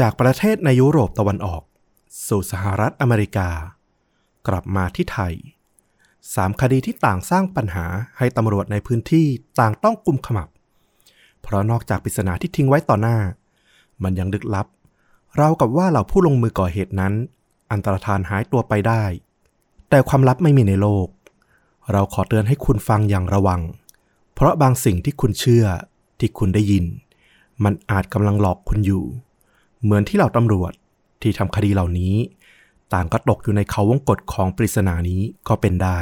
จากประเทศในยุโรปตะวันออก สู่สหรัฐอเมริกา กลับมาที่ไทยสามคดีที่ต่างสร้างปัญหาให้ตำรวจในพื้นที่ต่างต้องกุมขมับ เพราะนอกจากปริศนาที่ทิ้งไว้ต่อหน้า มันยังลึกลับ เรากับว่าเหล่าผู้ลงมือก่อเหตุนั้น อันตรธานหายตัวไปได้ แต่ความลับไม่มีในโลก เราขอเตือนให้คุณฟังอย่างระวัง เพราะบางสิ่งที่คุณเชื่อที่คุณได้ยิน มันอาจกำลังหลอกคุณอยู่ เหมือนที่เหล่าตำรวจที่ทำคดีเหล่านี้ ต่างก็ตกอยู่ในเขาวงกฏของปริศนานี้ก็เป็นได้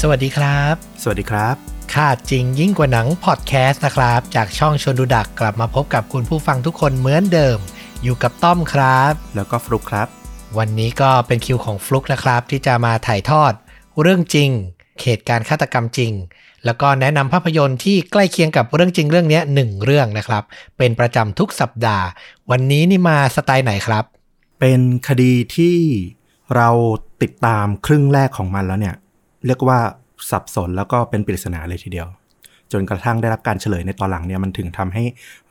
สวัสดีครับ สวัสดีครับค่าจริงยิ่งกว่าหนังพอดแคสต์นะครับ จากช่องชวนดูดักกลับมาพบกับคุณผู้ฟังทุกคนเหมือนเดิม อยู่กับต้อมครับ แล้วก็ฟลุกครับ วันนี้ก็เป็นคิวของฟลุกนะครับ ที่จะมาถ่ายทอด เรื่องจริง เหตุการณ์ฆาตกรรมจริง แล้วก็แนะนำภาพยนตร์ที่ใกล้เคียงกับเรื่องจริงเรื่องนี้หนึ่งเรื่องนะครับ เป็นประจำทุกสัปดาห์ วันนี้นี่มาสไตล์ไหนครับ เป็นคดีที่เราติดตามครึ่งแรกของมันแล้วเนี่ย เรียกว่าสับสนแล้วก็เป็นปริศนาเลยทีเดียว จนกระทั่งได้รับการเฉลยในตอนหลังเนี่ยมันถึงทำให้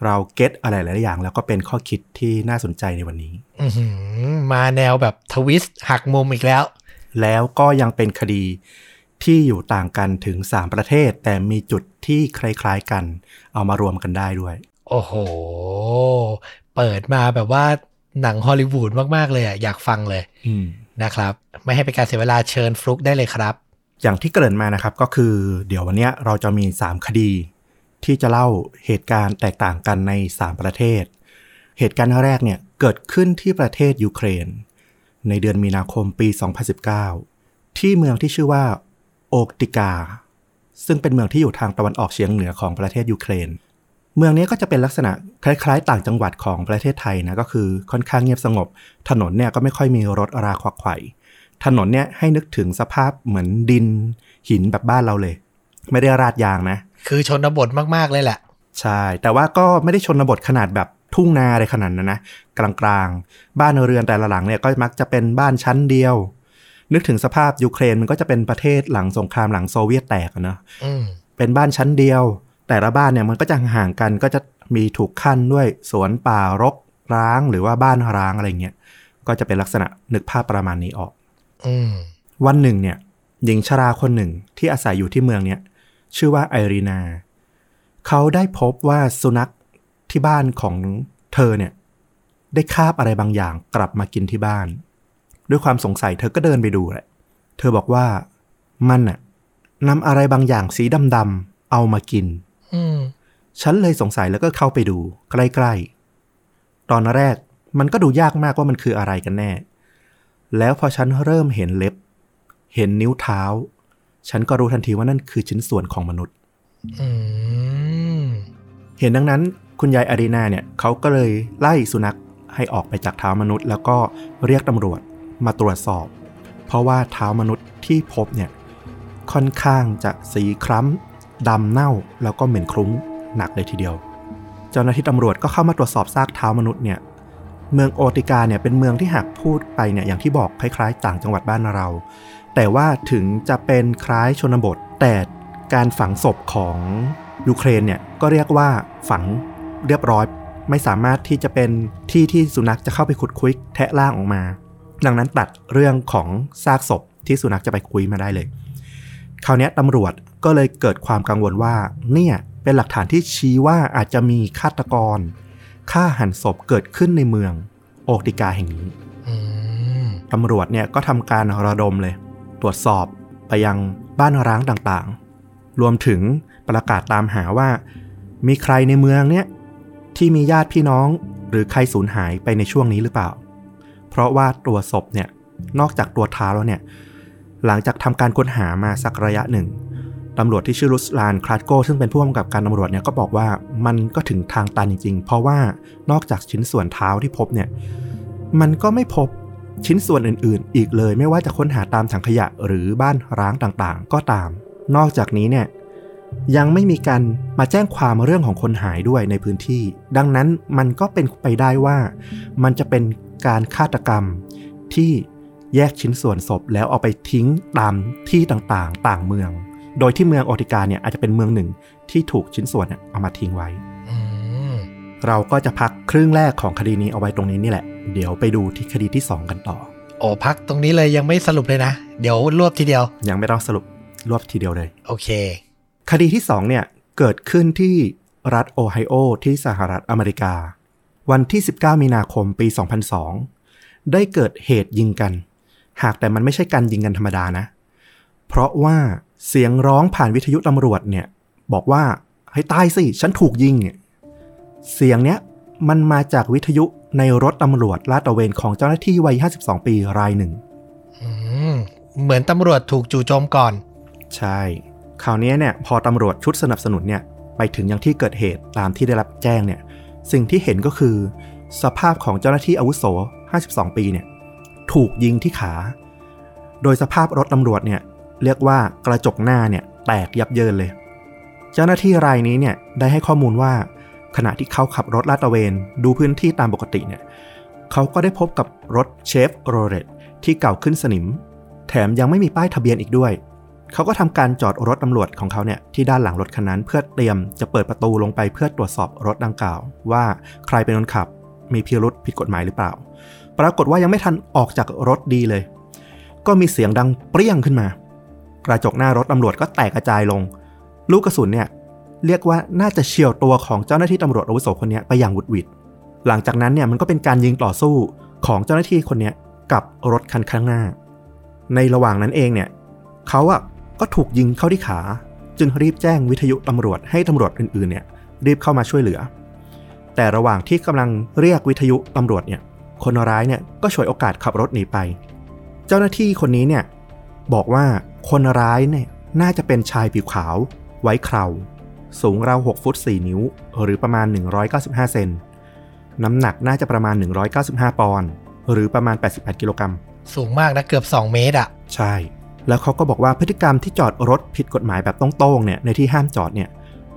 เราเก็ตอะไรหลายๆอย่าง แล้วก็เป็นข้อคิดที่น่าสนใจในวันนี้อือหือมาแนวแบบทวิสต์หักมุมอีกแล้ว แล้วก็ยังเป็นคดีที่อยู่ต่างกันถึง 3 ประเทศ แต่มีจุดที่คล้ายๆกัน เอามารวมกันได้ด้วย โอ้โห เปิดมาแบบว่าหนังฮอลลีวูดมากๆเลยอะอยากฟังเลยอืมนะครับ ไม่ให้เป็นการเสียเวลาเชิญฟลุกได้เลยครับ อย่างที่เกริ่นมานะครับก็คือ เดี๋ยววันนี้เราจะมี 3 คดี ที่จะเล่าเหตุการณ์แตกต่างกันใน 3 ประเทศ เหตุการณ์แรกเนี่ยเกิดขึ้นที่ประเทศยูเครน ในเดือนมีนาคมปี 2019 ที่เมืองที่ชื่อว่าโอกติกา ซึ่งเป็นเมืองที่อยู่ทางตะวันออกเฉียงเหนือของประเทศยูเครน เมืองนี้ก็จะเป็นลักษณะคล้ายๆ ต่างจังหวัดของประเทศไทยนะก็คือค่อนข้างเงียบสงบ ถนนเนี่ยก็ไม่ค่อยมีรถราควักไขว่ ถนนเนี่ยให้นึกถึงสภาพเหมือนดินหินแบบบ้านเราเลย ไม่ได้ราดยางนะ คือชนบทมากๆเลยแหละ ใช่ แต่ว่าก็ไม่ได้ชนบทขนาดแบบทุ่งนาอะไรขนาดนั้นนะ กลางๆ บ้านเรือนแต่ละหลังเนี่ยก็มักจะเป็นบ้านชั้นเดียว นึกถึงสภาพยูเครนมันก็จะเป็นประเทศหลังสงครามหลังโซเวียตแตกอะเนอะอืมเป็นบ้านชั้นเดียว แต่ละบ้านเนี่ยมันก็จะห่างๆกันก็จะมีถูกขั้นด้วยสวนป่ารกร้างหรือว่าบ้านร้างอะไรเงี้ย ก็จะเป็นลักษณะนึกภาพประมาณนี้ออกอืม วันหนึ่งเนี่ย หญิงชราคนหนึ่งที่อาศัยอยู่ที่เมืองเนี่ย ชื่อว่าไอรีนา เขาได้พบว่าสุนัขที่บ้านของเธอเนี่ย ได้คาบอะไรบางอย่างกลับมากินที่บ้าน ด้วยความสงสัยเธอก็เดินไปดูแหละ เธอบอกว่ามันน่ะนำอะไรบางอย่างสีดำๆเอามากินอืมฉันเลยสงสัยแล้วก็เข้าไปดู ใกล้ๆ ตอนแรกมันก็ดูยากมากว่ามันคืออะไรกันแน่ แล้วพอฉันเริ่มเห็นเล็บ เห็นนิ้วเท้า ฉันก็รู้ทันทีว่านั่นคือชิ้นส่วนของมนุษย์อืมเห็นดังนั้นคุณยายอารีนาเนี่ยเขาก็เลยไล่สุนัขให้ออกไปจากเท้ามนุษย์ แล้วก็เรียกตำรวจมาตรวจสอบ เพราะว่าเท้ามนุษย์ที่พบเนี่ยค่อนข้างจะสีคล้ำดำเน่าแล้วก็เหม็นคลุ้งหนักเลยทีเดียว เจ้าหน้าที่ตำรวจก็เข้ามาตรวจสอบซากเท้ามนุษย์เนี่ย เมืองโอติกาเนี่ยเป็นเมืองที่หากพูดไปเนี่ยอย่างที่บอกคล้ายๆ ต่างจังหวัดบ้านเรา แต่ว่าถึงจะเป็นคล้ายชนบท แต่การฝังศพของยูเครนเนี่ยก็เรียกว่าฝังเรียบร้อย ไม่สามารถที่จะเป็นที่ที่สุนัขจะเข้าไปขุดคุยแทะล่างออกมา ดังนั้นตัดเรื่องของซากศพที่สุนัขจะไปคุยมาได้เลย คราวนี้ตำรวจก็เลยเกิดความกังวลว่าเนี่ยเป็นหลักฐานที่ชี้ว่าอาจจะมีฆาตกร ฆ่าหันศพเกิดขึ้นในเมือง โอกติกาแห่งนี้อืมตำรวจเนี่ยก็ทำการระดมเลย ตรวจสอบไปยังบ้านร้างต่างๆ รวมถึงประกาศตามหาว่า มีใครในเมืองเนี่ยที่มีญาติพี่น้องหรือใครสูญหายไปในช่วงนี้หรือเปล่า เพราะว่าตัวศพเนี่ยนอกจากตัวเท้าแล้วเนี่ย หลังจากทำการค้นหามาสักระยะหนึ่ง ตำรวจที่ชื่อรุสลานคลาสโกซึ่งเป็นผู้กำกับการตำรวจเนี่ยก็บอกว่ามันก็ถึงทางตันจริง ๆ เพราะว่านอกจากชิ้นส่วนเท้าที่พบเนี่ยมันก็ไม่พบชิ้นส่วนอื่นๆ อีกเลย ไม่ว่าจะค้นหาตามถังขยะหรือบ้านร้างต่างๆ ก็ตาม นอกจากนี้เนี่ยยังไม่มีการมาแจ้งความเรื่องของคนหายด้วยในพื้นที่ ดังนั้นมันก็เป็นไปได้ว่า มันจะเป็นการฆาตกรรมที่แยกชิ้นส่วนศพแล้วเอาไปทิ้งตามที่ต่างๆ ต่างเมือง โดยที่เมืองออติกาเนี่ยอาจจะเป็นเมืองหนึ่งที่ถูกชิ้นส่วนเนี่ยเอามาทิ้งไว้อืมเราก็จะพักครึ่งแรกของคดีนี้เอาไว้ตรงนี้นี่แหละ เดี๋ยวไปดูที่คดีที่ 2 กันต่อ โอ้พักตรงนี้เลยยังไม่สรุปเลยนะ เดี๋ยวรวบทีเดียว ยังไม่ต้องสรุปรวบทีเดียวเลย โอเค คดีที่ 2 เนี่ย เกิดขึ้นที่รัฐโอไฮโอที่สหรัฐอเมริกา วันที่ 19 มีนาคมปี 2002 ได้เกิดเหตุยิงกัน หากแต่มันไม่ใช่การยิงกันธรรมดานะ เพราะว่า เสียงร้องผ่านวิทยุตำรวจเนี่ย บอกว่าให้ตายสิ ฉันถูกยิงเนี่ยเสียงเนี้ยมันมาจากวิทยุในรถตำรวจลาดตระเวนของเจ้าหน้าที่วัย 52 ปีรายหนึ่งอืมเหมือนตำรวจถูกจู่โจมก่อน ใช่คราวนี้เนี่ย พอตำรวจชุดสนับสนุนเนี่ย ไปถึงยังที่เกิดเหตุตามที่ได้รับแจ้งเนี่ย สิ่งที่เห็นก็คือ สภาพของเจ้าหน้าที่อาวุโส 52 ปีเนี่ย ถูกยิงที่ขา โดยสภาพรถตำรวจเนี่ย เรียกว่ากระจกหน้าเนี่ยแตกยับเยินเลย เจ้าหน้าที่รายนี้เนี่ยได้ให้ข้อมูลว่าขณะที่เขาขับรถลาดตระเวน ดูพื้นที่ตามปกติเนี่ยเขาก็ได้พบกับรถเชฟโรเลตที่เก่าขึ้นสนิม แถมยังไม่มีป้ายทะเบียนอีกด้วย เขาก็ทำการจอดรถตำรวจของเขาเนี่ยที่ด้านหลังรถคันนั้นเพื่อเตรียมจะเปิดประตูลงไปเพื่อตรวจสอบรถดังกล่าว ว่าใครเป็นคนขับ มีพิรุษผิดกฎหมายหรือเปล่า ปรากฏว่ายังไม่ทันออกจากรถดีเลย ก็มีเสียงดังเปรี้ยงขึ้นมา กระจกหน้ารถตำรวจก็แตกกระจายลง ลูกกระสุนเนี่ยเรียกว่าน่าจะเฉียวตัวของเจ้าหน้าที่ตำรวจอาวุโสคนนี้ไปอย่างวุดวิดหลังจากนั้นเนี่ยมันก็เป็นการยิงต่อสู้ของเจ้าหน้าที่คนนี้กับรถคันข้างหน้า ในระหว่างนั้นเองเนี่ยเขาอะก็ถูกยิงเข้าที่ขา จึงรีบแจ้งวิทยุตำรวจให้ตำรวจอื่นๆเนี่ยรีบเข้ามาช่วยเหลือ แต่ระหว่างที่กำลังเรียกวิทยุตำรวจเนี่ยคนร้ายเนี่ยก็ฉวยโอกาสขับรถหนีไป เจ้าหน้าที่คนนี้เนี่ย บอกว่าคนร้ายเนี่ยน่าจะเป็นชายผิวขาว ไว้เคราสูงราว6ฟุต 4 นิ้ว หรือประมาณ 195 เซน น้ำหนักน่าจะประมาณ 195 ปอนด์หรือประมาณ 88 กิโลกรัม สูงมากนะเกือบ 2 เมตรอะใช่ แล้วเขาก็บอกว่าพฤติกรรมที่จอดรถผิดกฎหมายแบบต้องโต้งๆเนี่ยในที่ห้ามจอดเนี่ย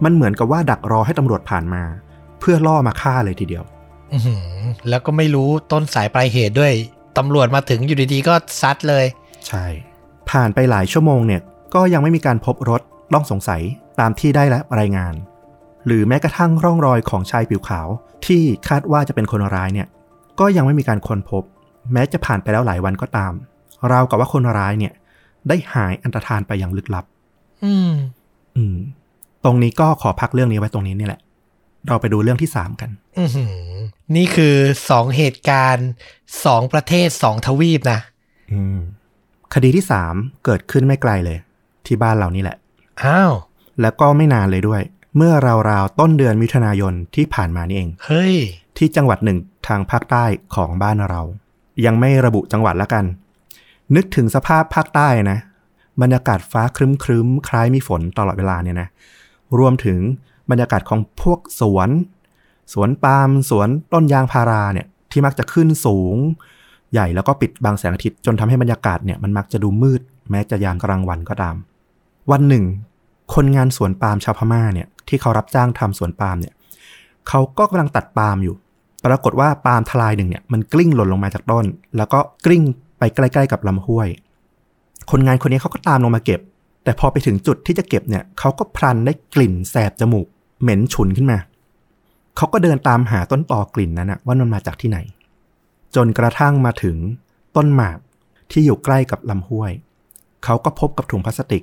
มันเหมือนกับว่าดักรอให้ตำรวจผ่านมา เพื่อล่อมาฆ่าเลยทีเดียวอื้อหือแล้วก็ไม่รู้ต้นสายปลายเหตุด้วยตำรวจมาถึงอยู่ดีๆก็ซัดเลย ใช่ ผ่านไปหลายชั่วโมงเนี่ย ก็ยังไม่มีการพบรถต้องสงสัยตามที่ได้รับรายงาน หรือแม้กระทั่งร่องรอยของชายผิวขาว ที่คาดว่าจะเป็นคนร้ายเนี่ย ก็ยังไม่มีการค้นพบ แม้จะผ่านไปแล้วหลายวันก็ตาม ราวกับว่าคนร้ายเนี่ย ได้หายอันตรธานไปอย่างลึกลับ อืม อืม ตรงนี้ก็ขอพักเรื่องนี้ไว้ตรงนี้นี่แหละ เราไปดูเรื่องที่3กัน อือหือนี่คือสองเหตุการณ์สองประเทศสองทวีปนะ อืม คดีที่3เกิดขึ้นไม่ไกลเลย ที่บ้านเรานี่แหละ อ้าว แล้วก็ไม่นานเลยด้วย เมื่อราวๆต้นเดือนมิถุนายนที่ผ่านมานี่เอง เฮ้ย ที่จังหวัดหนึ่งทางภาคใต้ของบ้านเรา ยังไม่ระบุจังหวัดละกัน นึกถึงสภาพภาคใต้นะ บรรยากาศฟ้าครึ้มครึ้มๆคล้ายมีฝนตลอดเวลาเนี่ยนะ รวมถึงบรรยากาศของพวกสวน สวนปาล์มสวนต้นยางพาราเนี่ยที่มักจะขึ้นสูง ใหญ่แล้วก็ปิดบังแสงอาทิตย์จนทำให้บรรยากาศเนี่ยมันมักจะดูมืด แม้จะยามกลางวันก็ตาม วันหนึ่ง คนงานสวนปาล์มชาวพม่าเนี่ยที่เขารับจ้างทำสวนปาล์มเนี่ยเขาก็กำลังตัดปาล์มอยู่ ปรากฏว่าปาล์มทลายหนึ่งเนี่ยมันกลิ้งหล่นลงมาจากต้น แล้วก็กลิ้งไปใกล้ๆกับลำห้วย คนงานคนนี้เขาก็ตามลงมาเก็บ แต่พอไปถึงจุดที่จะเก็บเนี่ยเขาก็พลันได้กลิ่นแสบจมูก เหม็นฉุนขึ้นมาเขาก็เดินตามหาต้นตอกลิ่นนั้นนะว่ามันมาจากที่ไหน จนกระทั่งมาถึงต้นหมากที่อยู่ใกล้กับลำห้วย เขาก็พบกับถุงพลาสติก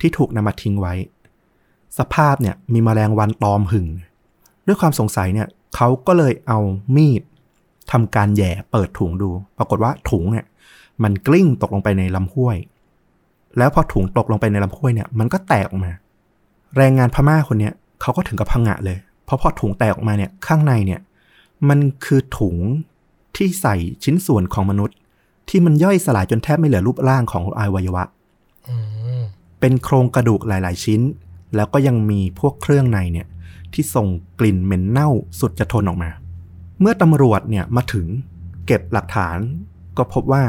ที่ถูกนำมาทิ้งไว้ สภาพเนี่ยมีแมลงวันตอมหึ่งด้วยความสงสัยเนี่ยเขาก็เลยเอามีดทำการแย่เปิดถุงดู ปรากฏว่าถุงเนี่ยมันกลิ้งตกลงไปในลำห้วย แล้วพอถุงตกลงไปในลำห้วยเนี่ยมันก็แตกออกมา แรงงานพม่าคนเนี้ยเขาก็ถึงกับพังงะเลย เพราะพอถุงแตกออกมาเนี่ยข้างในเนี่ยมันคือถุง ที่ใส่ชิ้นส่วนของมนุษย์ ที่มันย่อยสลายจนแทบไม่เหลือรูปร่างของอวัยวะอืมเป็นโครงกระดูกหลาย ๆ ชิ้น แล้วก็ยังมีพวกเครื่องในเนี่ย ที่ส่งกลิ่นเหม็นเน่าสุดจะทนออกมา เมื่อตำรวจเนี่ยมาถึงเก็บหลักฐาน ก็พบว่า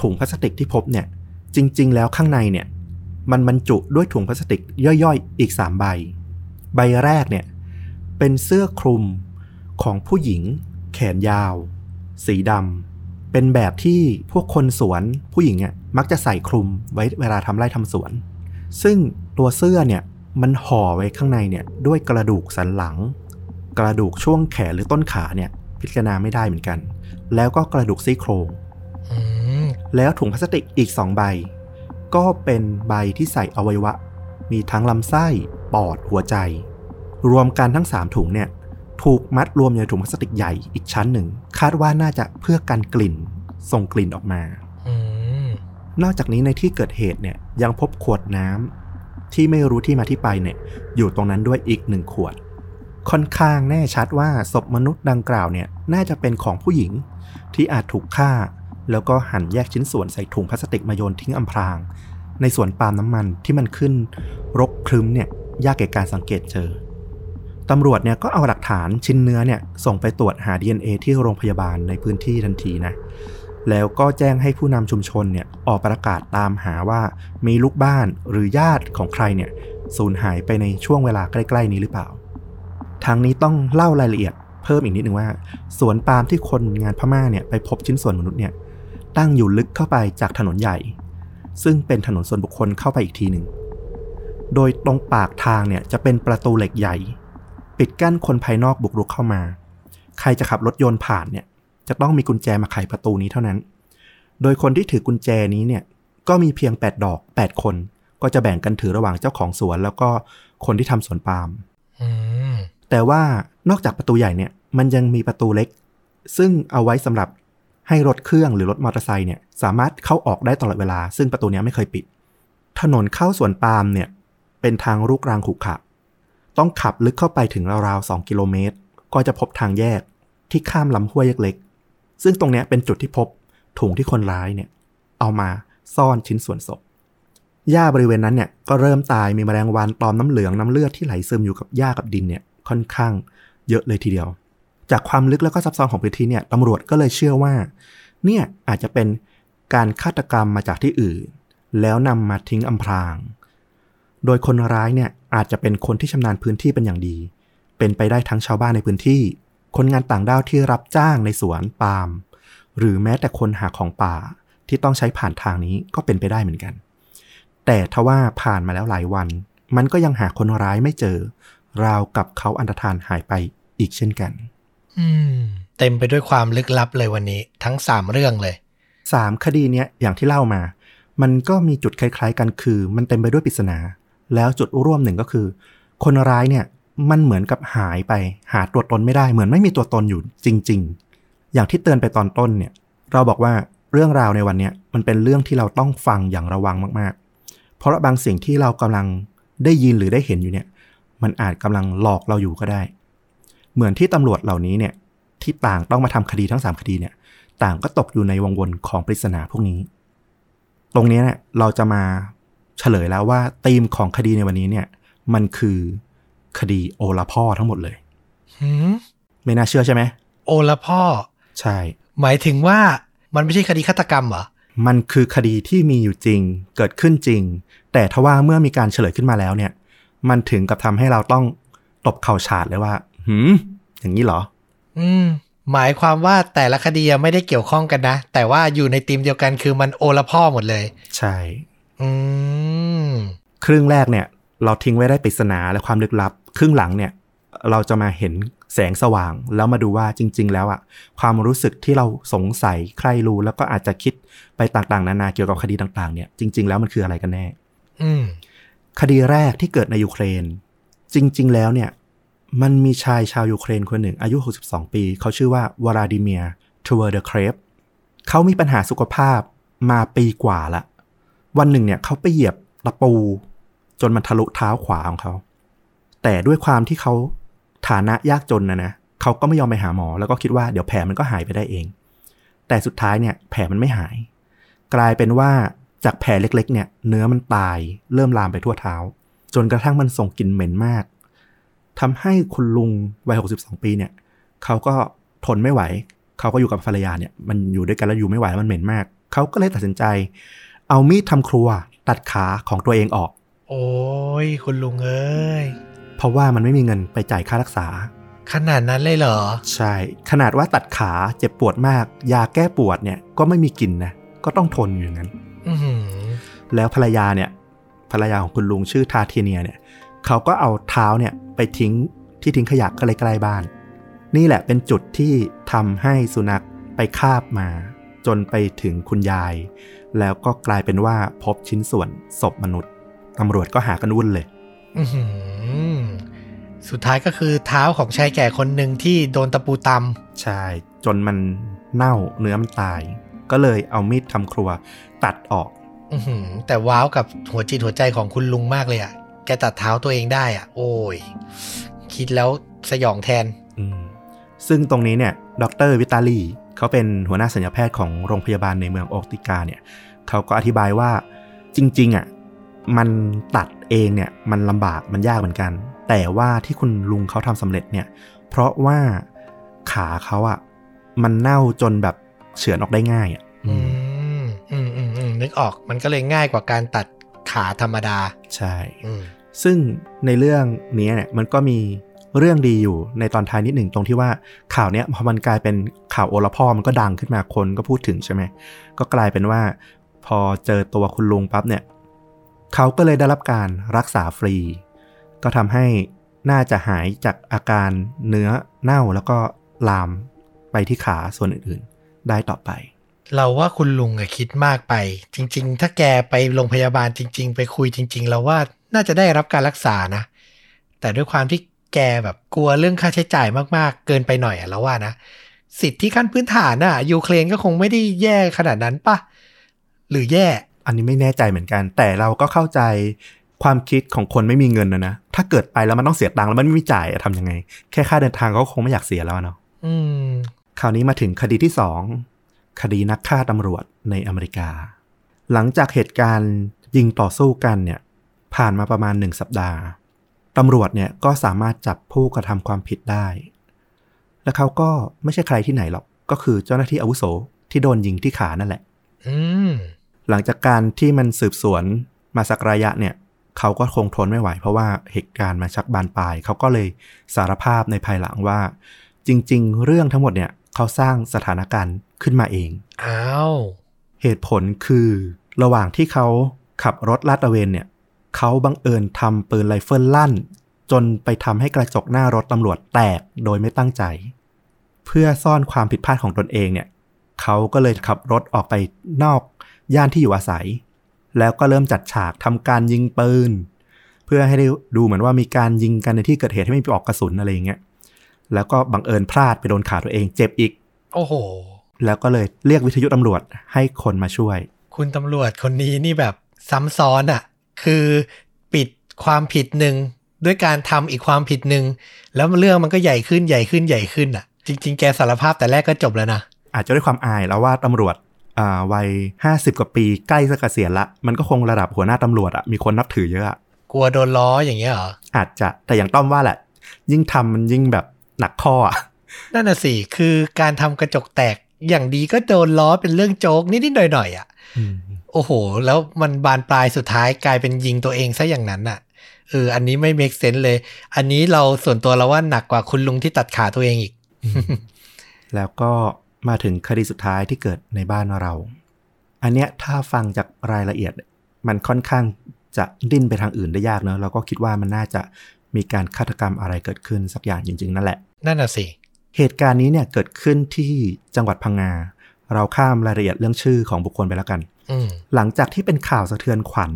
ถุงพลาสติกที่พบเนี่ย จริง ๆ แล้วข้างในเนี่ย มันบรรจุด้วยถุงพลาสติกย่อย ๆ อีก3ใบ ใบแรกเนี่ย เป็นเสื้อคลุมของผู้หญิง แขนยาว สีดำเป็นแบบที่พวกคนสวนผู้หญิงอะมักจะใส่คลุมไว้เวลาทำไร่ทำสวน ซึ่งตัวเสื้อเนี่ยมันห่อไว้ข้างในเนี่ยด้วยกระดูกสันหลัง กระดูกช่วงแขนหรือต้นขาเนี่ย พิจารณาไม่ได้เหมือนกัน แล้วก็กระดูกซี่โครงอืมแล้วถุงพลาสติกอีก2ใบ ก็เป็นใบที่ใส่อวัยวะ มีทั้งลำไส้ ปอดหัวใจ รวมกันทั้ง3ถุงเนี่ย ถูกมัดรวมอยู่ในถุงพลาสติกใหญ่อีกชั้นหนึ่ง คาดว่าน่าจะเพื่อกันกลิ่นส่งกลิ่นออกมาอืมนอกจากนี้ในที่เกิดเหตุเนี่ยยังพบขวดน้ำที่ไม่รู้ที่มาที่ไปเนี่ย อยู่ตรงนั้นด้วยอีกหนึ่งขวด ค่อนข้างแน่ชัดว่าศพมนุษย์ดังกล่าวเนี่ย น่าจะเป็นของผู้หญิง ที่อาจถูกฆ่า แล้วก็หั่นแยกชิ้นส่วนใส่ถุงพลาสติกมาโยนทิ้งอำพราง ในสวนปาล์มน้ำมันที่มันขึ้น รกครึ้มเนี่ยยากแก่การสังเกตเจอ ตำรวจเนี่ยก็เอาหลักฐานชิ้นเนื้อเนี่ยส่งไปตรวจหา DNA ที่โรงพยาบาลในพื้นที่ทันทีนะ แล้วก็แจ้งให้ผู้นำชุมชนเนี่ยออกประกาศตามหาว่ามีลูกบ้านหรือญาติของใครเนี่ยสูญหายไปในช่วงเวลาใกล้ ๆ นี้หรือเปล่า ทางนี้ต้องเล่ารายละเอียดเพิ่มอีกนิดนึงว่า สวนปาล์มที่คนงานพม่าเนี่ยไปพบชิ้นส่วนมนุษย์เนี่ยตั้งอยู่ลึกเข้าไปจากถนนใหญ่ ซึ่งเป็นถนนส่วนบุคคลเข้าไปอีกทีหนึ่ง โดยตรงปากทางเนี่ยจะเป็นประตูเหล็กใหญ่ ปิดกั้นคนภายนอกบุกรุกเข้ามา ใครจะขับรถยนต์ผ่านเนี่ยจะต้องมีกุญแจมาไขประตูนี้เท่านั้น โดยคนที่ถือกุญแจนี้เนี่ยก็มีเพียง 8 ดอก 8 คน ก็จะแบ่งกันถือระหว่างเจ้าของสวน แล้วก็คนที่ทำสวนปาล์มอืมแต่ว่านอกจากประตูใหญ่เนี่ย มันยังมีประตูเล็ก ซึ่งเอาไว้สำหรับให้รถเครื่องหรือรถมอเตอร์ไซค์เนี่ยสามารถเข้าออกได้ตลอดเวลา ซึ่งประตูเนี้ยไม่เคยปิด ถนนเข้าสวนปาล์มเนี่ยเป็นทางลูกรังขรุขระ ต้องขับลึกเข้าไปถึงราวๆ2กิโลเมตร ก็จะพบทางแยกที่ข้ามลำห้วยเล็กๆซึ่งตรงนี้เป็นจุดที่พบถุงที่คนร้ายเนี่ย เอามาซ่อนชิ้นส่วนศพหญ้าบริเวณนั้นเนี่ยก็เริ่มตายมีแมลงวันตอมน้ำเหลืองน้ำเลือดที่ไหลซึมอยู่กับหญ้ากับดินเนี่ยค่อนข้างเยอะเลยทีเดียว จากความลึกแล้วก็ซับซ้อนของพื้นที่เนี่ยตำรวจก็เลยเชื่อว่า เนี่ยอาจจะเป็นการฆาตกรรมมาจากที่อื่น แล้วนำมาทิ้งอำพราง โดยคนร้ายเนี่ยอาจจะเป็นคนที่ชำนาญพื้นที่เป็นอย่างดี เป็นไปได้ทั้งชาวบ้านในพื้นที่ คนงานต่างด้าวที่รับจ้างในสวนปาล์ม หรือแม้แต่คนหาของป่าที่ต้องใช้ผ่านทางนี้ก็เป็นไปได้เหมือนกัน แต่ทว่าผ่านมาแล้วหลายวัน มันก็ยังหาคนร้ายไม่เจอ ราวกับเขาอันตรธานหายไปอีกเช่นกัน อืม เต็มไปด้วยความลึกลับเลยวันนี้ ทั้งสามเรื่องเลยสามคดีเนี้ยอย่างที่เล่ามา มันก็มีจุดคล้าย ๆ กันคือ มันเต็มไปด้วยปริศนา แล้วจุดร่วมหนึ่งก็คือ คนร้ายเนี่ยมันเหมือนกับหายไปหาตัวตนไม่ได้เหมือนไม่มีตัวตนอยู่จริง ๆ อย่างที่เตือนไปตอนต้นเนี่ย เราบอกว่าเรื่องราวในวันเนี้ยมันเป็นเรื่องที่เราต้องฟังอย่างระวังมากๆ เพราะบางสิ่งที่เรากำลังได้ยินหรือได้เห็นอยู่เนี่ย มันอาจกำลังหลอกเราอยู่ก็ได้ เหมือนที่ตำรวจเหล่านี้เนี่ยที่ต่างต้องมาทำคดีทั้ง 3 คดีเนี่ย ต่างก็ตกอยู่ในวงวนของปริศนาพวกนี้ ตรงนี้เนี่ยเราจะมา เฉลยแล้วว่าธีมของคดีในวันนี้เนี่ย มันคือคดีโอละพ่อทั้งหมดเลยหืมไม่น่าเชื่อใช่ไหมโอละพ่อ ใช่ หมายถึงว่ามันไม่ใช่คดีฆาตกรรมเหรอมันคือคดีที่มีอยู่จริงเกิดขึ้นจริง แต่ทว่าเมื่อมีการเฉลยขึ้นมาแล้วเนี่ย มันถึงกับทำให้เราต้องตบเข่าฉาดเลยว่า หืมอย่างนี้เหรอ อืม หมายความว่าแต่ละคดียังไม่ได้เกี่ยวข้องกันนะ แต่ว่าอยู่ในทีมเดียวกันคือมันโอละพ่อหมดเลย ใช่อืม ครึ่งแรกเนี่ย เราทิ้งไว้ได้ปริศนาและความลึกลับ ครึ่งหลังเนี่ย เราจะมาเห็นแสงสว่าง แล้วมาดูว่าจริง ๆ แล้วอะความรู้สึกที่เราสงสัยใครรู้แล้วก็อาจจะคิดไปต่างๆ นานาเกี่ยวกับคดีต่าง ๆ เนี่ย จริง ๆ แล้วมันคืออะไรกันแน่ อืมคดีแรกที่เกิดในยูเครน จริง ๆ แล้วเนี่ย มันมีชายชาวยูเครนคนหนึ่งอายุ 62 ปี เขาชื่อว่าวลาดิเมียร์ทเวอร์เดเครฟเขามีปัญหาสุขภาพมาปีกว่าละ วันหนึ่งเนี่ยเขาไปเหยียบตะปู จนมันทะลุเท้าขวาของเขา แต่ด้วยความที่เขาฐานะยากจนนะนะเขาก็ไม่ยอมไปหาหมอ แล้วก็คิดว่าเดี๋ยวแผลมันก็หายไปได้เอง แต่สุดท้ายเนี่ยแผลมันไม่หาย กลายเป็นว่าจากแผลเล็ก ๆ เนี่ยเนื้อมันตาย เริ่มลามไปทั่วเท้า จนกระทั่งมันส่งกลิ่นเหม็นมากทำให้คุณลุงวัย62ปีเนี่ยเขาก็ทนไม่ไหว เขาก็อยู่กับภรรยาเนี่ยมันอยู่ด้วยกันแล้วอยู่ไม่ไหวแล้วมันเหม็นมาก เขาก็เลยตัดสินใจ เอามีดทำครัวตัดขาของตัวเองออก โอ้ยคุณลุงเอ้ย เพราะว่ามันไม่มีเงินไปจ่ายค่ารักษา ขนาดนั้นเลยเหรอ ใช่ ขนาดว่าตัดขาเจ็บปวดมาก ยาแก้ปวดเนี่ยก็ไม่มีกินนะ ก็ต้องทนอยู่อย่างนั้น อือหือแล้วภรรยาเนี่ย ภรรยาของคุณลุงชื่อทาเทเนียเนี่ย เขาก็เอาเท้าเนี่ยไปทิ้งที่ทิ้งขยะใกล้ๆบ้าน นี่แหละเป็นจุดที่ทำให้สุนัขไปคาบมา จนไปถึงคุณยาย แล้วก็กลายเป็นว่าพบชิ้นส่วนศพมนุษย์ตำรวจก็หากันวุ่นเลยอือหือสุดท้ายก็คือเท้าของชายแก่คนหนึ่งที่โดนตะปูตใช่ จนมันเน่าเนื้อมันตาย ก็เลยเอามีดทำครัวตัดออกำอือหือแต่ว้าวกับหัวจิตหัวใจของคุณลุงมากเลยอะ่ะ แกตัดเท้าตัวเองได้อะ่ะ โอ้ย คิดแล้วสยองแทนอืมซึ่งตรงนี้เนี่ย ดรวิตาลี เขาเป็นหัวหน้าสัญญาแพทย์ของโรงพยาบาลในเมืองโอกติกาเนี่ยเขาก็อธิบายว่าจริงๆอะมันตัดเองเนี่ยมันลำบากมันยากเหมือนกัน แต่ว่าที่คุณลุงเขาทำสำเร็จเนี่ยเพราะว่าขาเขาอะมันเน่าจนแบบเฉือนออกได้ง่ายอะอือืมมอืมอืมอืมนึกออกมันก็เลยง่ายกว่าการตัดขาธรรมดา ใช่อืมซึ่งในเรื่องนี้เนี่ยมันก็มี เรื่องดีอยู่ในตอนท้ายนิดหนึ่งตรงที่ว่าข่าวเนี้ยพอมันกลายเป็นข่าวโอละพ่อมันก็ดังขึ้นมาคนก็พูดถึงใช่ไหมก็กลายเป็นว่า พอเจอตัวคุณลุงปั๊บเนี่ยเขาก็เลยได้รับการรักษาฟรี ก็ทำให้น่าจะหายจากอาการเนื้อเน่าแล้วก็ลามไปที่ขาส่วนอื่นๆ ได้ต่อไป เราว่าคุณลุงอะคิดมากไป จริง ๆ ถ้าแกไปโรงพยาบาลจริง ๆ ไปคุยจริง ๆ เราว่าน่าจะได้รับการรักษานะ แต่ด้วยความที่ แกแบบกลัวเรื่องค่าใช้จ่ายมากๆ เกินไปหน่อยอะเราว่านะ สิทธิขั้นพื้นฐานอะยูเครนก็คงไม่ได้แย่ขนาดนั้นปะหรือแย่ อันนี้ไม่แน่ใจเหมือนกัน แต่เราก็เข้าใจความคิดของคนไม่มีเงินนะนะ ถ้าเกิดไปแล้วมันต้องเสียตังค์แล้วมันไม่มีจ่ายอะทำยังไง แค่ค่าเดินทางเขาก็คงไม่อยากเสียแล้วอะเนาะอืม คราวนี้มาถึงคดีที่สองคดีนักฆ่าตำรวจในอเมริกา หลังจากเหตุการณ์ยิงต่อสู้กันเนี่ย ผ่านมาประมาณหนึ่งสัปดาห์ ตำรวจเนี่ยก็สามารถจับผู้กระทำความผิดได้ และเขาก็ไม่ใช่ใครที่ไหนหรอก ก็คือเจ้าหน้าที่อาวุโสที่โดนยิงที่ขานั่นแหละอืมหลังจากการที่มันสืบสวนมาสักระยะเนี่ย เขาก็คงทนไม่ไหว เพราะว่าเหตุการณ์มันชักบานปลาย เขาก็เลยสารภาพในภายหลังว่า จริง ๆ เรื่องทั้งหมดเนี่ย เขาสร้างสถานการณ์ขึ้นมาเอง อ้าว เหตุผลคือ ระหว่างที่เขาขับรถลาดตระเวนเนี่ย เขาบังเอิญทำปืนไรเฟิลลั่น จนไปทำให้กระจกหน้ารถตำรวจแตกโดยไม่ตั้งใจ เพื่อซ่อนความผิดพลาดของตนเองเนี่ยเขาก็เลยขับรถออกไปนอกย่านที่อยู่อาศัย แล้วก็เริ่มจัดฉากทำการยิงปืน เพื่อให้ได้ดูเหมือนว่ามีการยิงกันในที่เกิดเหตุให้ไม่มีปลอกกระสุนอะไรอย่างเงี้ยแล้วก็บังเอิญพลาดไปโดนขาตัวเองเจ็บอีก โอ้โห แล้วก็เลยเรียกวิทยุตำรวจให้คนมาช่วย คุณตำรวจคนนี้นี่แบบซ้ำซ้อนอะ่ะ คือปิดความผิดหนึ่งด้วยการทำอีกความผิดหนึ่งแล้วเรื่องมันก็ใหญ่ขึ้นใหญ่ขึ้นใหญ่ขึ้นอะ่ะ จริง ๆ แกสารภาพแต่แรกก็จบแล้วนะอาจจะด้วยความอายแล้วว่าตำรวจอ่าวัยห้าสิบกว่าปีใกล้จะเกษียณละ มันก็คงระดับหัวหน้าตำรวจอะมีคนนับถือเยอะอะกลัวโดนล้ออย่างเงี้ยเหรอ อาจจะแต่อย่างต้อมว่าแหละ ยิ่งทำมันยิ่งแบบหนักข้ออะนั่นน่ะสิ คือการทำกระจกแตกอย่างดีก็โดนล้อเป็นเรื่องโจ๊กนิดๆหน่อยๆอะ โอ้โห แล้วมันบานปลายสุดท้ายกลายเป็นยิงตัวเองซะอย่างนั้นน่ะเออ อันนี้ไม่ make sense เลย อันนี้เราส่วนตัวเราว่าหนักกว่าคุณลุงที่ตัดขาตัวเองอีก แล้วก็มาถึงคดีสุดท้ายที่เกิดในบ้านเรา อันเนี้ยถ้าฟังจากรายละเอียด มันค่อนข้างจะดิ้นไปทางอื่นได้ยากเนอะเราก็คิดว่ามันน่าจะมีการฆาตกรรมอะไรเกิดขึ้นสักอย่างจริง ๆ นั่นแหละ นั่นน่ะสิ เหตุการณ์นี้เนี่ยเกิดขึ้นที่จังหวัดพังงา เราข้ามรายละเอียดเรื่องชื่อของบุคคลไปแล้วกันอืม หลังจากที่เป็นข่าวสะเทือนขวัญ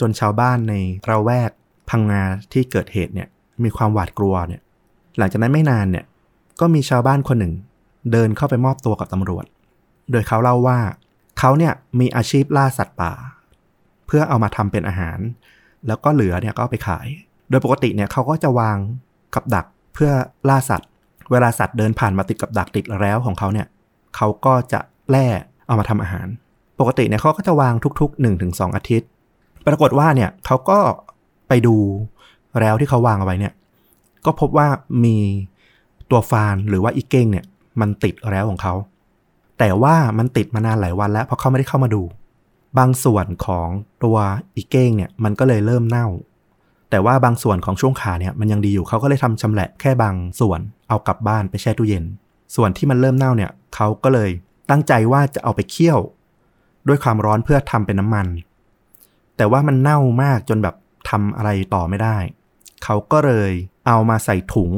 จนชาวบ้านในระแวกพังงาที่เกิดเหตุเนี่ย มีความหวาดกลัวเนี่ย หลังจากนั้นไม่นานเนี่ย ก็มีชาวบ้านคนหนึ่ง เดินเข้าไปมอบตัวกับตำรวจ โดยเขาเล่าว่า เขาเนี่ยมีอาชีพล่าสัตว์ป่า เพื่อเอามาทำเป็นอาหาร แล้วก็เหลือเนี่ยก็เอาไปขาย โดยปกติเนี่ยเขาก็จะวางกับดักเพื่อล่าสัตว์ เวลาสัตว์เดินผ่านมาติดกับดักติดแล้วของเขาเนี่ย เขาก็จะแล่เอามาทำอาหาร ปกติเนี่ยเขาก็จะวางทุก ๆ 1-2 อาทิตย์ ปรากฏว่าเนี่ยเขาก็ไปดูแล้วที่เขาวางเอาไว้เนี่ย ก็พบว่ามีตัวฟานหรือว่าอีเก้งเนี่ย มันติดแล้วของเขา แต่ว่ามันติดมานานหลายวันแล้วเพราะเขาไม่ได้เข้ามาดู บางส่วนของตัวอีเก้งเนี่ยมันก็เลยเริ่มเน่า แต่ว่าบางส่วนของช่วงขาเนี่ยมันยังดีอยู่เขาก็เลยทำชำแหละแค่บางส่วนเอากลับบ้านไปแช่ตู้เย็น ส่วนที่มันเริ่มเน่าเนี่ยเขาก็เลยตั้งใจว่าจะเอาไปเคี่ยว ด้วยความร้อนเพื่อทำเป็นน้ำมัน แต่ว่ามันเน่ามากจนแบบทำอะไรต่อไม่ได้ เขาก็เลยเอามาใส่ถุง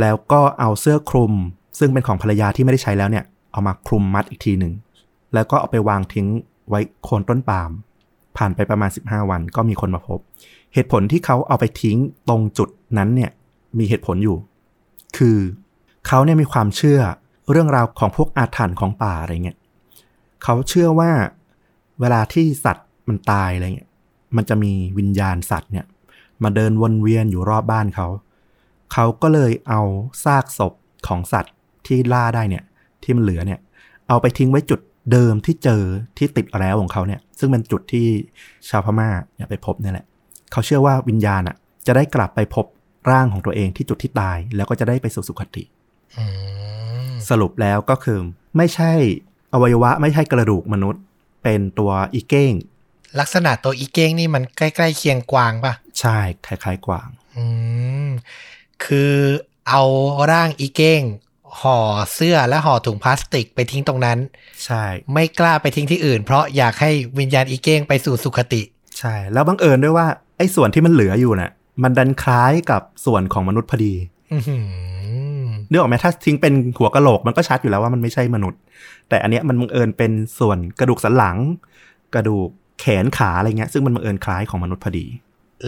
แล้วก็เอาเสื้อคลุม ซึ่งเป็นของภรรยาที่ไม่ได้ใช้แล้วเนี่ย เอามาคลุมมัดอีกทีหนึ่ง แล้วก็เอาไปวางทิ้งไว้โคนต้นปาล์มผ่านไปประมาณ 15 วันก็มีคนมาพบ เหตุผลที่เขาเอาไปทิ้งตรงจุดนั้นเนี่ยมีเหตุผลอยู่ คือเขาเนี่ยมีความเชื่อเรื่องราวของพวกอาถรรพ์ของป่าอะไรเงี้ย เขาเชื่อว่าเวลาที่สัตว์มันตายอะไรเงี้ย มันจะมีวิญญาณสัตว์เนี่ย มาเดินวนเวียนอยู่รอบบ้านเขา เขาก็เลยเอาซากศพของสัตว์ที่ล่าได้เนี่ย ที่มันเหลือเนี่ย เอาไปทิ้งไว้จุดเดิมที่เจอที่ติดแล้วของเขาเนี่ย ซึ่งเป็นจุดที่ชาวพม่าเนี่ยไปพบนี่แหละ เขาเชื่อว่าวิญญาณอะ จะได้กลับไปพบร่างของตัวเองที่จุดที่ตาย แล้วก็จะได้ไปสู่สุคติอืมสรุปแล้วก็คือไม่ใช่ อวัยวะไม่ใช่กระดูกมนุษย์ เป็นตัวอีเก้ง ลักษณะตัวอีเก้งนี่มันใกล้ๆเคียงกวางปะใช่คล้ายๆกวาง อืม คือเอาร่างอีเก้งห่อเสื้อและห่อถุงพลาสติกไปทิ้งตรงนั้น ใช่ ไม่กล้าไปทิ้งที่อื่น เพราะอยากให้วิญญาณอีเก้งไปสู่สุคติ ใช่ แล้วบังเอิญด้วยว่าไอ้ส่วนที่มันเหลืออยู่น่ะ มันดันคล้ายกับส่วนของมนุษย์พอดีอื้อหือ นึกออกไหมถ้าทิ้งเป็นหัวกะโหลกมันก็ชัดอยู่แล้วว่ามันไม่ใช่มนุษย์ แต่อันเนี้ยมันบังเอิญเป็นส่วนกระดูกสันหลัง กระดูกแขนขาอะไรเงี้ย ซึ่งมันบังเอิญคล้ายของมนุษย์พอดี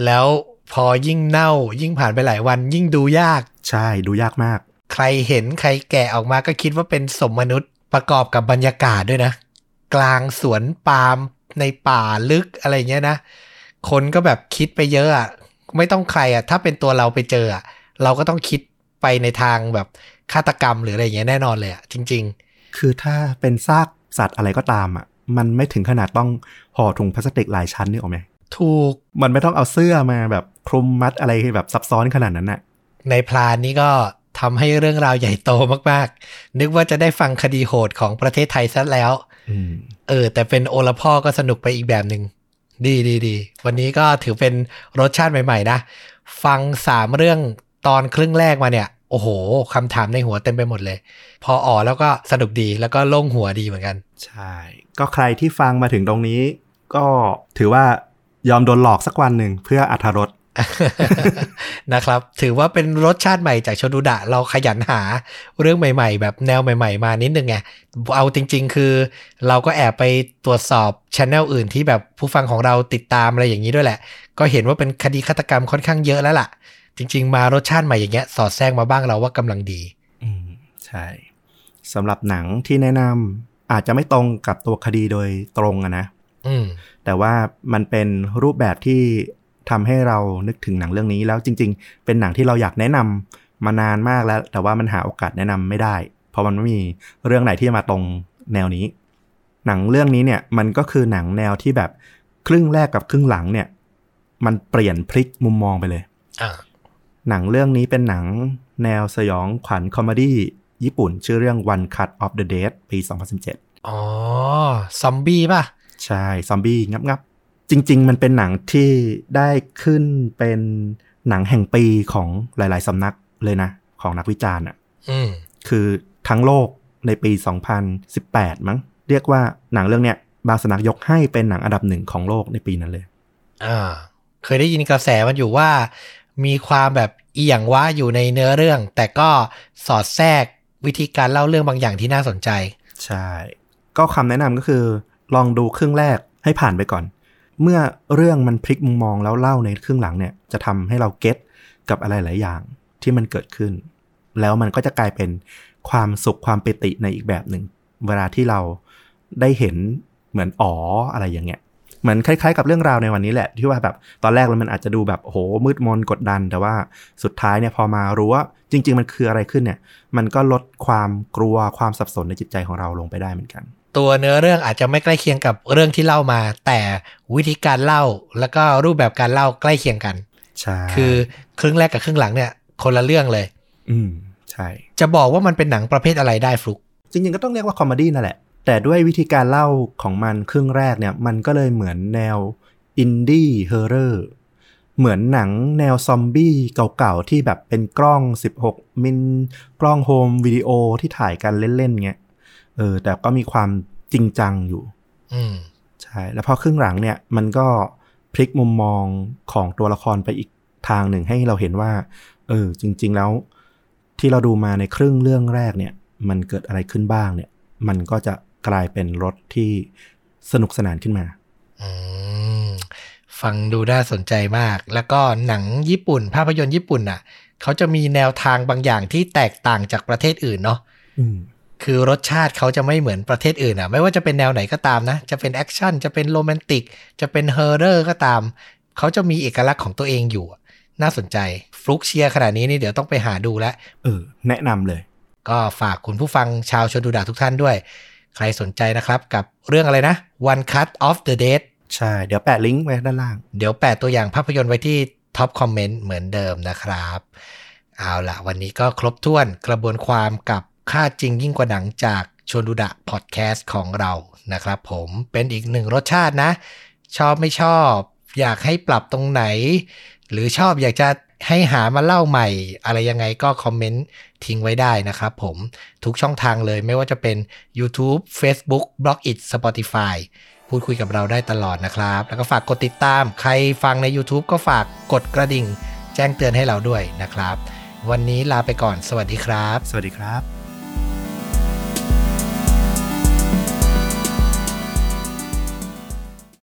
แล้วพอยิ่งเน่ายิ่งผ่านไปหลายวันยิ่งดูยาก ใช่ดูยากมาก ใครเห็นใครแกะออกมาก็คิดว่าเป็นสมมนุษย์ประกอบกับบรรยากาศด้วยนะ กลางสวนปาล์มในป่าลึกอะไรเงี้ยนะ คนก็แบบคิดไปเยอะอะไม่ต้องใครอะถ้าเป็นตัวเราไปเจออะเราก็ต้องคิด ไปในทางแบบฆาตกรรมหรืออะไรเงี้ยแน่นอนเลยอะจริงคือถ้าเป็นซากสัตว์อะไรก็ตามอะมันไม่ถึงขนาดต้องห่อถุงพลาสติกหลายชั้นนี่ออกไหมๆถูกมันไม่ต้องเอาเสื้อมาแบบคลุมมัดอะไรแบบซับซ้อนขนาดนั้นน่ะในพลานนี้ก็ทำให้เรื่องราวใหญ่โตมากๆ นึกว่าจะได้ฟังคดีโหดของประเทศไทยซะแล้วอืมเออ แต่เป็นโอละพ่อก็สนุกไปอีกแบบหนึ่งดีดีดีวันนี้ก็ถือเป็นรสชาติใหม่ ๆ นะ ฟังสามเรื่อง ตอนครึ่งแรกมาเนี่ย โอ้โหคำถามในหัวเต็มไปหมดเลย พออ๋อแล้วก็สนุกดีแล้วก็โล่งหัวดีเหมือนกัน ใช่ ก็ใครที่ฟังมาถึงตรงนี้ ก็ถือว่ายอมโดนหลอกสักวันหนึ่งเพื่ออัธรสนะครับ ถือว่าเป็นรสชาติใหม่จากชนุดะ เราขยันหาเรื่องใหม่ๆ แบบแนวใหม่ ๆ มานิดนึงไง เอาจริง ๆ คือ เราก็แอบไปตรวจสอบช anel อื่นที่แบบผู้ฟังของเราติดตามอะไรอย่างนี้ด้วยแหละ ก็เห็นว่าเป็นคดีฆาตกรรมค่อนข้างเยอะแล้วล่ะ จริง ๆ มารสชาติใหม่อย่างเงี้ยสอดแทรกมาบ้างเราว่ากำลังดี อืมใช่สำหรับหนังที่แนะนำอาจจะไม่ตรงกับตัวคดีโดยตรงอะนะอืมแต่ว่ามันเป็นรูปแบบที่ทำให้เรานึกถึงหนังเรื่องนี้แล้วจริง ๆ เป็นหนังที่เราอยากแนะนำมานานมากแล้ว แต่ว่ามันหาโอกาสแนะนำไม่ได้ เพราะมันไม่มีเรื่องไหนที่จะมาตรงแนวนี้ หนังเรื่องนี้เนี่ยมันก็คือหนังแนวที่แบบครึ่งแรกกับครึ่งหลังเนี่ย มันเปลี่ยนพลิกมุมมองไปเลยอ่า หนังเรื่องนี้เป็นหนังแนวสยองขวัญ comedy ญี่ปุ่น ชื่อเรื่อง One Cut of the Dead ปี 2017 อ๋อ ซอมบี้ป่ะ ใช่ ซอมบี้งับงับจริง ๆ มันเป็นหนังที่ได้ขึ้นเป็นหนังแห่งปีของหลาย ๆ สำนักเลยนะ ของนักวิจารณ์อะอืมคือทั้งโลกในปี 2018 มั้ง เรียกว่าหนังเรื่องเนี้ยบางสำนักยกให้เป็นหนังอันดับหนึ่งของโลกในปีนั้นเลย อ่า เคยได้ยินกระแสมันอยู่ว่า มีความแบบเอียงว่าอยู่ในเนื้อเรื่อง แต่ก็สอดแทรกวิธีการเล่าเรื่องบางอย่างที่น่าสนใจ ใช่ ก็คำแนะนำก็คือ ลองดูครึ่งแรกให้ผ่านไปก่อน เมื่อเรื่องมันพลิกมุมมองแล้วเล่าในครึ่งหลังเนี่ย จะทำให้เราเก็ตกับอะไรหลายอย่างที่มันเกิดขึ้น แล้วมันก็จะกลายเป็นความสุขความปิติในอีกแบบหนึ่ง เวลาที่เราได้เห็นเหมือนอ๋ออะไรอย่างเงี้ย เหมือนคล้ายๆ กับเรื่องราวในวันนี้แหละ ที่ว่าแบบตอนแรกมันอาจจะดูแบบโอ้โหมืดมนกดดัน แต่ว่าสุดท้ายเนี่ยพอมารู้ว่าจริง ๆ มันคืออะไรขึ้นเนี่ย มันก็ลดความกลัวความสับสนในจิตใจของเราลงไปได้เหมือนกัน ตัวเนื้อเรื่องอาจจะไม่ใกล้เคียงกับเรื่องที่เล่ามา แต่วิธีการเล่าแล้วก็รูปแบบการเล่าใกล้เคียงกันใช่คือครึ่งแรกกับครึ่งหลังเนี่ยคนละเรื่องเลย อืมใช่ จะบอกว่ามันเป็นหนังประเภทอะไรได้ฟลุกจริงๆก็ต้องเรียกว่า comedy นั่นแหละ แต่ด้วยวิธีการเล่าของมันครึ่งแรกเนี่ย มันก็เลยเหมือนแนว indie horror เหมือนหนังแนวซอมบี้เก่าๆ ที่แบบเป็นกล้อง 16 มิลกล้อง home video ที่ถ่ายกันเล่นๆเงี้ยเออ แต่ก็มีความจริงจังอยู่ อืมใช่ แล้วพอครึ่งหลังเนี่ย มันก็พลิกมุมมองของตัวละครไปอีกทางหนึ่งให้เราเห็นว่า เออ จริง ๆ แล้ว ที่เราดูมาในครึ่งเรื่องแรกเนี่ย มันเกิดอะไรขึ้นบ้างเนี่ย มันก็จะ กลายเป็นรถที่สนุกสนานขึ้นมาอืมฟังดูน่าสนใจมาก แล้วก็หนังญี่ปุ่น ภาพยนตร์ญี่ปุ่นน่ะ เขาจะมีแนวทางบางอย่างที่แตกต่างจากประเทศอื่นเนาะอืมคือรสชาติเขาจะไม่เหมือนประเทศอื่นอะ ไม่ว่าจะเป็นแนวไหนก็ตามนะ จะเป็น action จะเป็นโรแมนติก จะเป็น horror ก็ตาม เขาจะมีเอกลักษณ์ของตัวเองอยู่ น่าสนใจ ฟลุกเชียร์ขนาดนี้นี่เดี๋ยวต้องไปหาดูแล้ว เออ แนะนำเลย ก็ฝากคุณผู้ฟังชาวชนดูดาทุกท่านด้วย ใครสนใจนะครับกับเรื่องอะไรนะ One Cut of the Dead ใช่ เดี๋ยวแปะลิงก์ไว้ด้านล่าง เดี๋ยวแปะตัวอย่างภาพยนตร์ไว้ที่ top comment เหมือนเดิมนะครับ เอาล่ะวันนี้ก็ครบถ้วนกระบวนความกับค่าจริงยิ่งกว่าหนังจากชวนดูดะพอดแคสต์ของเรานะครับผมเป็นอีกหนึ่งรสชาตินะ ชอบไม่ชอบ อยากให้ปรับตรงไหน หรือชอบอยากจะให้หามาเล่าใหม่ อะไรยังไงก็คอมเมนต์ ทิ้งไว้ได้นะครับผมทุกช่องทางเลยไม่ว่าจะเป็น YouTube Facebook b l o g i t Spotify พูดคุยกับเราได้ตลอดนะครับ แล้วก็ฝากกดติดตาม ใครฟังใน YouTube ก็ฝากกดกระดิ่ง แจ้งเตือนให้เราด้วยนะครับ วันนี้ลาไปก่อน สวัสดีครับ สวัสดีครับ